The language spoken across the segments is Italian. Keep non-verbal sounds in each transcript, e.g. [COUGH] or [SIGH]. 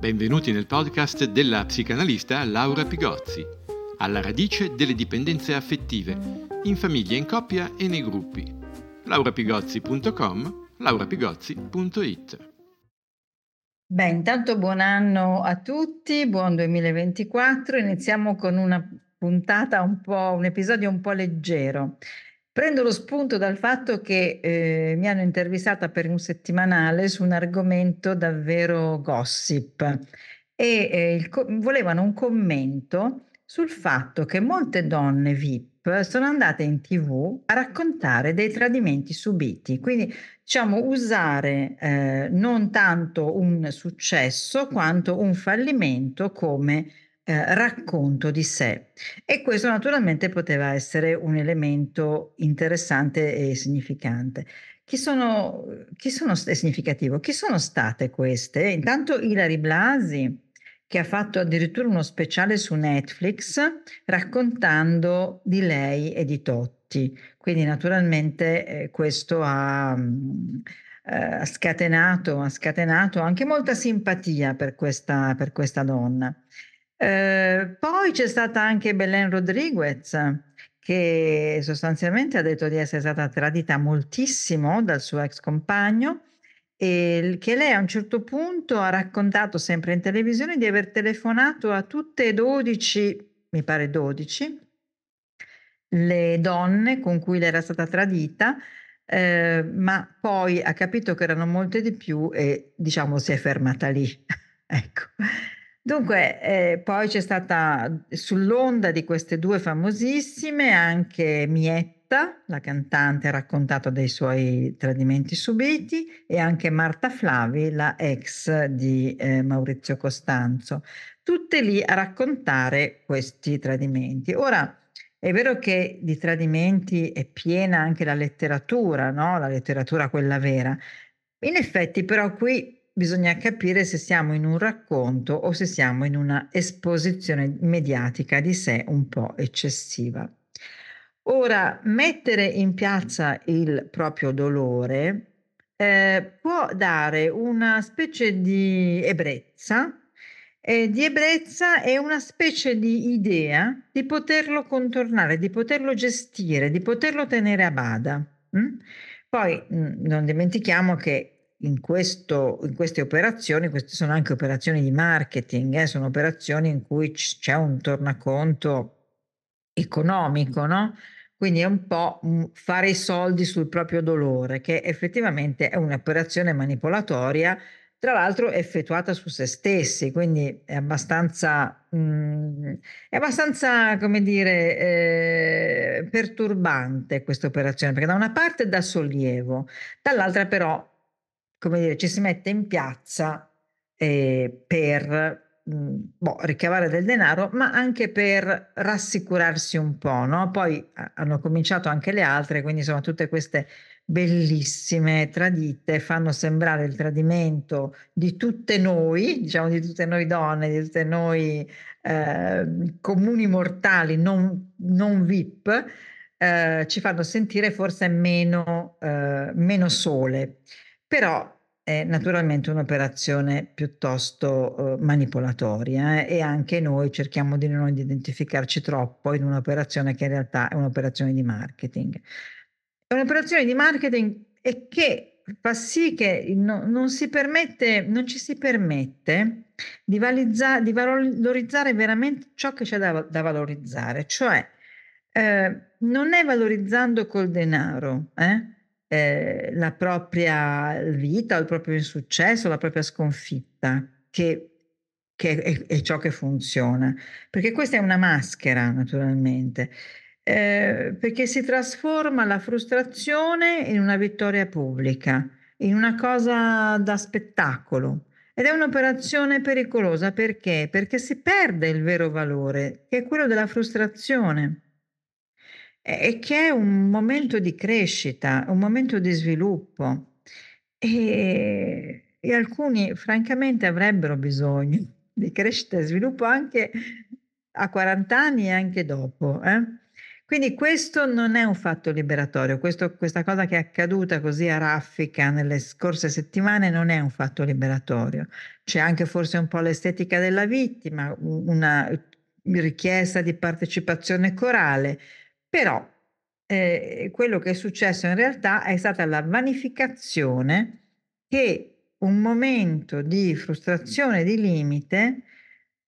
Benvenuti nel podcast della psicanalista Laura Pigozzi, alla radice delle dipendenze affettive, in famiglia, in coppia e nei gruppi. laurapigozzi.com, laurapigozzi.it Beh, intanto buon anno a tutti, buon 2024. Iniziamo con una puntata un po', un episodio un po' leggero. Prendo lo spunto dal fatto che eh, mi hanno intervistata per un settimanale su un argomento davvero gossip e eh, il, volevano un commento sul fatto che molte donne VIP sono andate in tv a raccontare dei tradimenti subiti, quindi diciamo usare eh, non tanto un successo quanto un fallimento come eh, racconto di sé e questo naturalmente poteva essere un elemento interessante e significante. Chi sono, chi sono è significativo? Chi sono state queste? Intanto Ilari Blasi, che ha fatto addirittura uno speciale su Netflix raccontando di lei e di Totti. Quindi naturalmente eh, questo ha, eh, scatenato, ha scatenato anche molta simpatia per questa, per questa donna. Eh, poi c'è stata anche Belen Rodriguez, che sostanzialmente ha detto di essere stata tradita moltissimo dal suo ex compagno e che lei a un certo punto ha raccontato sempre in televisione di aver telefonato a tutte e 12, mi pare 12, le donne con cui lei era stata tradita, eh, ma poi ha capito che erano molte di più e diciamo si è fermata lì. [LAUGHS] ecco. Dunque, eh, poi c'è stata sull'onda di queste due famosissime anche Mietta, la cantante, ha raccontato dei suoi tradimenti subiti, e anche Marta Flavi, la ex di eh, Maurizio Costanzo, tutte lì a raccontare questi tradimenti. Ora, è vero che di tradimenti è piena anche la letteratura, no? la letteratura quella vera. In effetti, però, qui bisogna capire se siamo in un racconto o se siamo in una esposizione mediatica di sé un po' eccessiva. Ora, mettere in piazza il proprio dolore eh, può dare una specie di ebbrezza, eh, di ebbrezza e una specie di idea di poterlo contornare, di poterlo gestire, di poterlo tenere a bada. Mm? Poi mm, non dimentichiamo che in, questo, in queste operazioni, queste sono anche operazioni di marketing, eh, sono operazioni in cui c'è un tornaconto economico, no? Quindi è un po' fare i soldi sul proprio dolore, che effettivamente è un'operazione manipolatoria, tra l'altro effettuata su se stessi, quindi è abbastanza, mh, mm, è abbastanza come dire, eh, perturbante questa operazione, perché da una parte dà sollievo, dall'altra però come dire, ci si mette in piazza eh, per mh, mm, boh, ricavare del denaro, ma anche per rassicurarsi un po', no? Poi hanno cominciato anche le altre, quindi insomma tutte queste bellissime tradite fanno sembrare il tradimento di tutte noi, diciamo di tutte noi donne, di tutte noi eh, comuni mortali non, non VIP, eh, ci fanno sentire forse meno, eh, meno sole però è naturalmente un'operazione piuttosto eh, manipolatoria eh, e anche noi cerchiamo di non identificarci troppo in un'operazione che in realtà è un'operazione di marketing. È un'operazione di marketing e che fa sì che no, non, si permette, non ci si permette di, valizza, di valorizzare veramente ciò che c'è da, da valorizzare, cioè eh, non è valorizzando col denaro, eh? Eh, la propria vita, il proprio insuccesso, la propria sconfitta, che, che è, è, ciò che funziona. Perché questa è una maschera, naturalmente, eh, perché si trasforma la frustrazione in una vittoria pubblica, in una cosa da spettacolo. Ed è un'operazione pericolosa perché? Perché si perde il vero valore, che è quello della frustrazione e che è un momento di crescita, un momento di sviluppo e, e alcuni francamente avrebbero bisogno [LAUGHS] di crescita e sviluppo anche a 40 anni e anche dopo. Eh? Quindi questo non è un fatto liberatorio, questo, questa cosa che è accaduta così a raffica nelle scorse settimane non è un fatto liberatorio. C'è anche forse un po' l'estetica della vittima, una richiesta di partecipazione corale, però eh, quello che è successo in realtà è stata la vanificazione che un momento di frustrazione, di limite,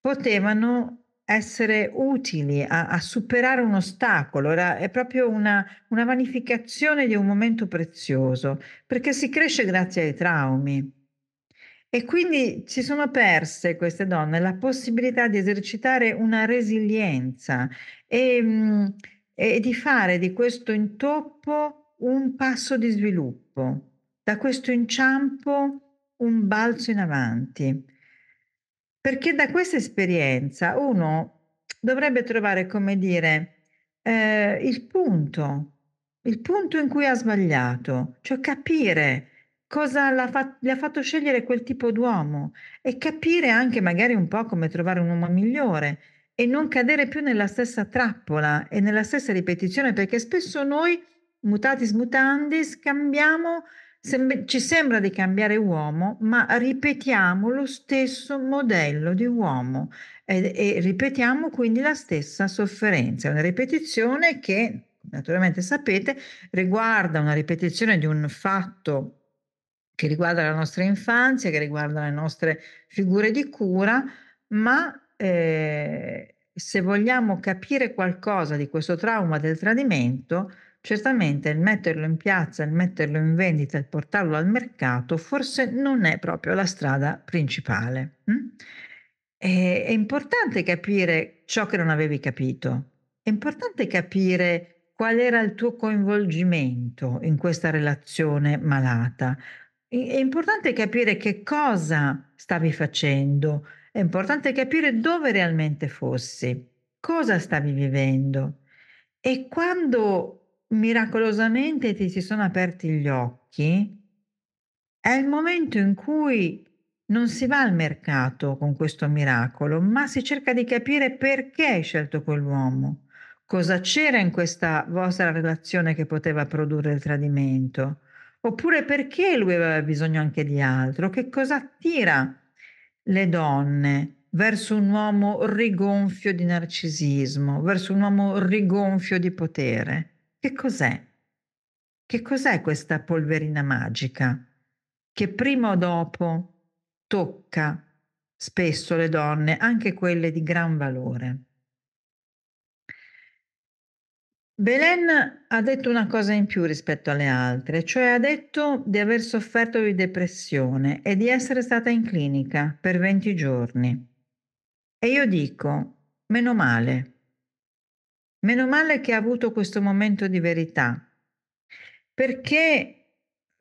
potevano essere utili a, a superare un ostacolo, Era, è proprio una, una vanificazione di un momento prezioso, perché si cresce grazie ai traumi. E quindi si sono perse queste donne la possibilità di esercitare una resilienza e, mm, e di fare di questo intoppo un passo di sviluppo, da questo inciampo un balzo in avanti. Perché da questa esperienza uno dovrebbe trovare, come dire, eh, il punto, il punto in cui ha sbagliato, cioè capire cosa fa- le ha fatto scegliere quel tipo d'uomo e capire anche magari un po' come trovare un uomo migliore e non cadere più nella stessa trappola e nella stessa ripetizione, perché spesso noi, mutatis mutandis, cambiamo Sem- ci sembra di cambiare uomo, ma ripetiamo lo stesso modello di uomo e, e ripetiamo quindi la stessa sofferenza. Una ripetizione che, naturalmente sapete, riguarda una ripetizione di un fatto che riguarda la nostra infanzia, che riguarda le nostre figure di cura, ma eh, se vogliamo capire qualcosa di questo trauma del tradimento, Certamente il metterlo in piazza, il metterlo in vendita, il portarlo al mercato forse non è proprio la strada principale. Hm? È, è importante capire ciò che non avevi capito, è importante capire qual era il tuo coinvolgimento in questa relazione malata. È importante capire che cosa stavi facendo, è importante capire dove realmente fossi, cosa stavi vivendo. E quando miracolosamente ti si sono aperti gli occhi, è il momento in cui non si va al mercato con questo miracolo, ma si cerca di capire perché hai scelto quell'uomo, cosa c'era in questa vostra relazione che poteva produrre il tradimento, oppure perché lui aveva bisogno anche di altro, che cosa attira le donne verso un uomo rigonfio di narcisismo, verso un uomo rigonfio di potere. Che cos'è? Che cos'è questa polverina magica che prima o dopo tocca spesso le donne, anche quelle di gran valore? Belen ha detto una cosa in più rispetto alle altre, cioè ha detto di aver sofferto di depressione e di essere stata in clinica per 20 giorni. E io dico, meno male, Meno male che ha avuto questo momento di verità, perché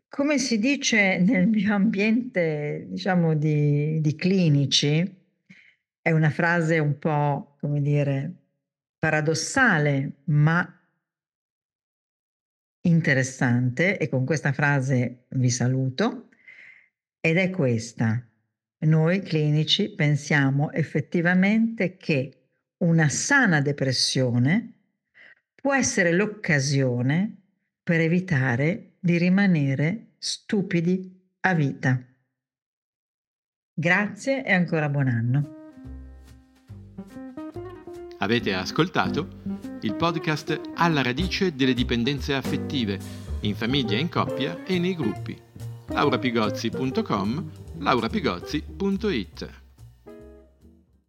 come si dice nel mio ambiente, diciamo, di, di clinici, è una frase un po', come dire, paradossale, ma interessante e con questa frase vi saluto ed è questa. Noi clinici pensiamo effettivamente che una sana depressione può essere l'occasione per evitare di rimanere stupidi a vita. Grazie e ancora buon anno. Avete ascoltato il podcast Alla radice delle dipendenze affettive, in famiglia, in coppia e nei gruppi. laurapigozzi.com, laurapigozzi.it